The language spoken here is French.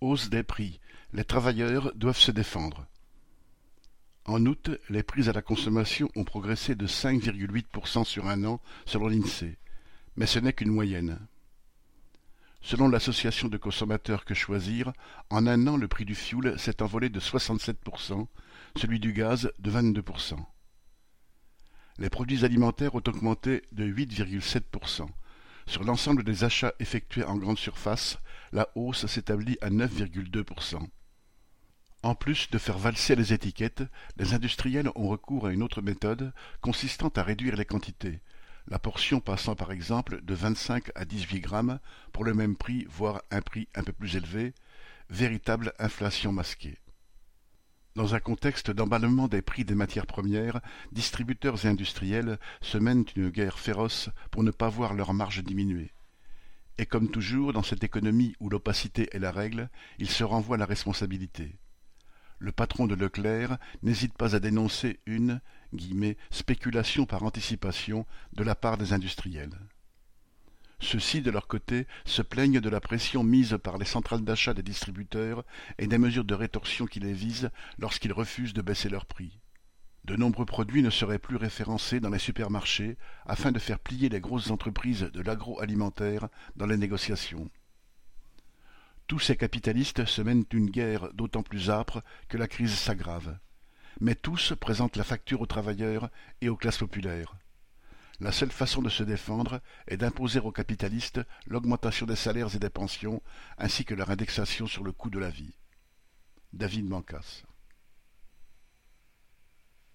Hausse des prix, les travailleurs doivent se défendre. En août, les prix à la consommation ont progressé de 5,8% sur un an selon l'INSEE, mais ce n'est qu'une moyenne. Selon l'association de consommateurs Que Choisir, en un an le prix du fioul s'est envolé de 67%, celui du gaz de 22%. Les produits alimentaires ont augmenté de 8,7%. Sur l'ensemble des achats effectués en grande surface, la hausse s'établit à 9,2%. En plus de faire valser les étiquettes, les industriels ont recours à une autre méthode consistant à réduire les quantités, la portion passant par exemple de 25 à 18 grammes pour le même prix, voire un prix un peu plus élevé, véritable inflation masquée. Dans un contexte d'emballement des prix des matières premières, distributeurs et industriels se mènent une guerre féroce pour ne pas voir leurs marges diminuer. Et comme toujours dans cette économie où l'opacité est la règle, ils se renvoient la responsabilité. Le patron de Leclerc n'hésite pas à dénoncer une guillemets, spéculation par anticipation de la part des industriels. Ceux-ci, de leur côté, se plaignent de la pression mise par les centrales d'achat des distributeurs et des mesures de rétorsion qui les visent lorsqu'ils refusent de baisser leurs prix. De nombreux produits ne seraient plus référencés dans les supermarchés afin de faire plier les grosses entreprises de l'agroalimentaire dans les négociations. Tous ces capitalistes se mènent une guerre d'autant plus âpre que la crise s'aggrave. Mais tous présentent la facture aux travailleurs et aux classes populaires. La seule façon de se défendre est d'imposer aux capitalistes l'augmentation des salaires et des pensions, ainsi que leur indexation sur le coût de la vie. David Mancas